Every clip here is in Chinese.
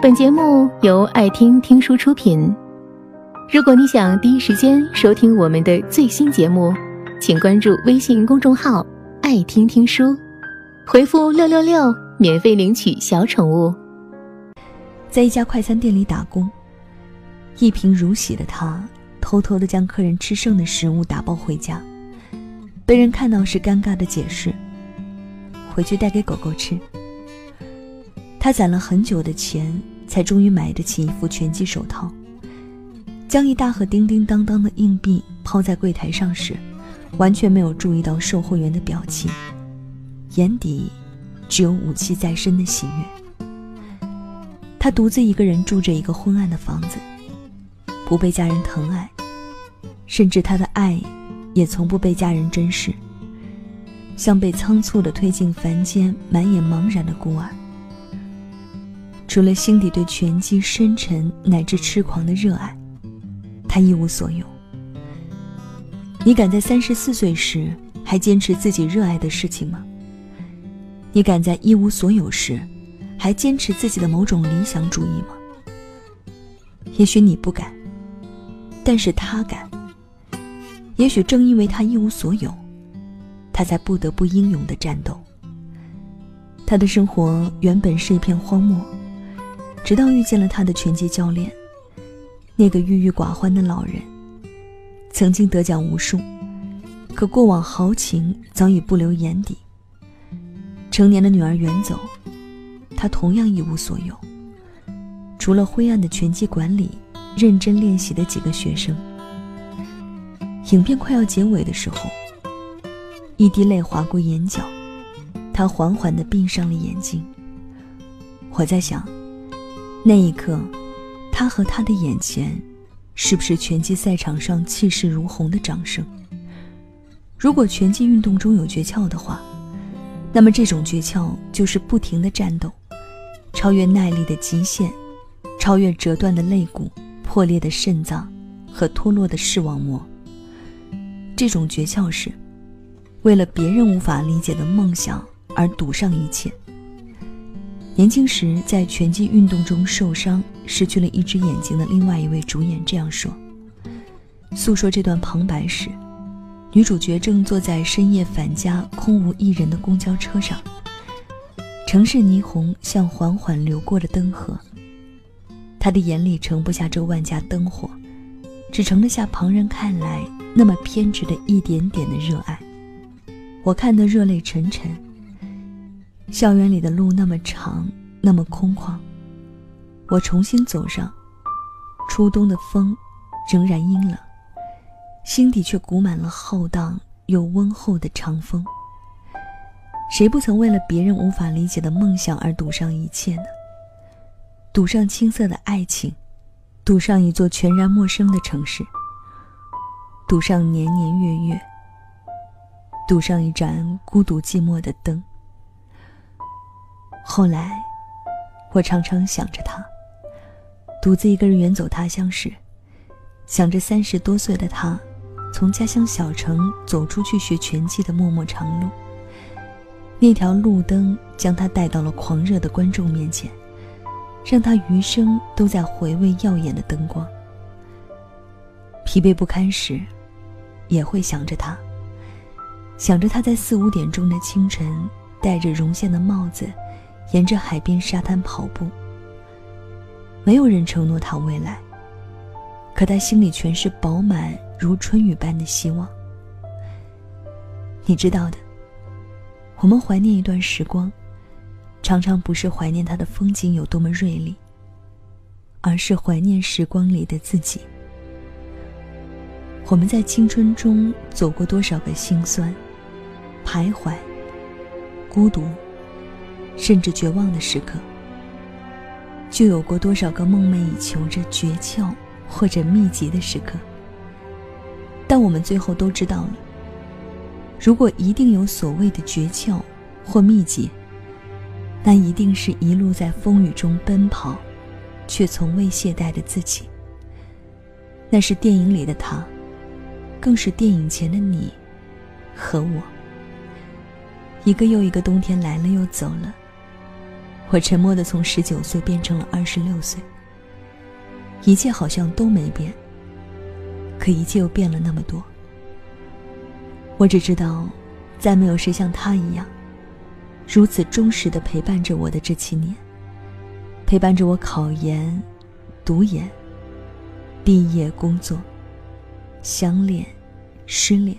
本节目由爱听听书出品。如果你想第一时间收听我们的最新节目，请关注微信公众号“爱听听书”，回复“六六六”免费领取小宠物。在一家快餐店里打工，一贫如洗的他偷偷的将客人吃剩的食物打包回家，被人看到时尴尬的解释：“回去带给狗狗吃。”他攒了很久的钱，才终于买得起一副拳击手套。将一大盒叮叮当当的硬币抛在柜台上时，完全没有注意到售货员的表情，眼底只有武器在身的喜悦。他独自一个人住着一个昏暗的房子，不被家人疼爱，甚至他的爱也从不被家人珍视，像被仓促地推进凡间、满眼茫然的孤儿。除了心底对拳击深沉乃至痴狂的热爱，他一无所有。你敢在三十四岁时还坚持自己热爱的事情吗？你敢在一无所有时还坚持自己的某种理想主义吗？也许你不敢，但是他敢。也许正因为他一无所有，他才不得不英勇的战斗。他的生活原本是一片荒漠。直到遇见了他的拳击教练，那个郁郁寡欢的老人，曾经得奖无数，可过往豪情早已不留眼底。成年的女儿远走，他同样一无所有，除了灰暗的拳击馆里认真练习的几个学生。影片快要结尾的时候，一滴泪划过眼角，他缓缓地闭上了眼睛。我在想。那一刻，他和他的眼前，是不是拳击赛场上气势如虹的掌声？如果拳击运动中有诀窍的话，那么这种诀窍就是不停的战斗，超越耐力的极限，超越折断的肋骨、破裂的肾脏和脱落的视网膜。这种诀窍是，为了别人无法理解的梦想而赌上一切。年轻时在拳击运动中受伤，失去了一只眼睛的另外一位主演这样说：“诉说这段旁白时，女主角正坐在深夜返家、空无一人的公交车上。城市霓虹像缓缓流过的灯河，她的眼里盛不下这万家灯火，只盛得下旁人看来那么偏执的一点点的热爱。我看得热泪沉沉。”校园里的路那么长，那么空旷。我重新走上，初冬的风仍然阴冷，心底却鼓满了浩荡又温厚的长风。谁不曾为了别人无法理解的梦想而赌上一切呢？赌上青涩的爱情，赌上一座全然陌生的城市，赌上年年月月，赌上一盏孤独寂寞的灯。后来，我常常想着他。独自一个人远走他乡时，想着三十多岁的他，从家乡小城走出去学拳击的默默长路。那条路灯将他带到了狂热的观众面前，让他余生都在回味耀眼的灯光。疲惫不堪时，也会想着他，想着他在四五点钟的清晨，戴着绒线的帽子。沿着海边沙滩跑步。没有人承诺他未来，可他心里全是饱满如春雨般的希望。你知道的，我们怀念一段时光，常常不是怀念它的风景有多么锐利，而是怀念时光里的自己。我们在青春中走过多少个心酸、徘徊、孤独。甚至绝望的时刻，就有过多少个梦寐以求着诀窍或者秘籍的时刻。但我们最后都知道了，如果一定有所谓的诀窍或秘籍，那一定是一路在风雨中奔跑，却从未懈怠的自己。那是电影里的他，更是电影前的你和我。一个又一个冬天来了又走了。我沉默的从十九岁变成了二十六岁，一切好像都没变，可一切又变了那么多。我只知道，再没有谁像他一样，如此忠实的陪伴着我的这七年，陪伴着我考研、读研、毕业、工作、相恋、失恋、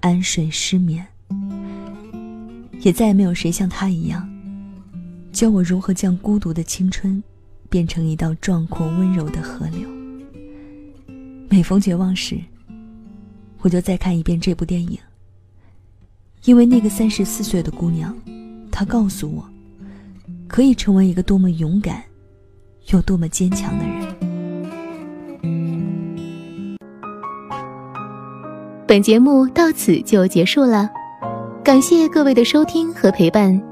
安睡、失眠，也再也没有谁像他一样。教我如何将孤独的青春，变成一道壮阔温柔的河流。每逢绝望时，我就再看一遍这部电影。因为那个三十四岁的姑娘，她告诉我，可以成为一个多么勇敢，又多么坚强的人。本节目到此就结束了，感谢各位的收听和陪伴。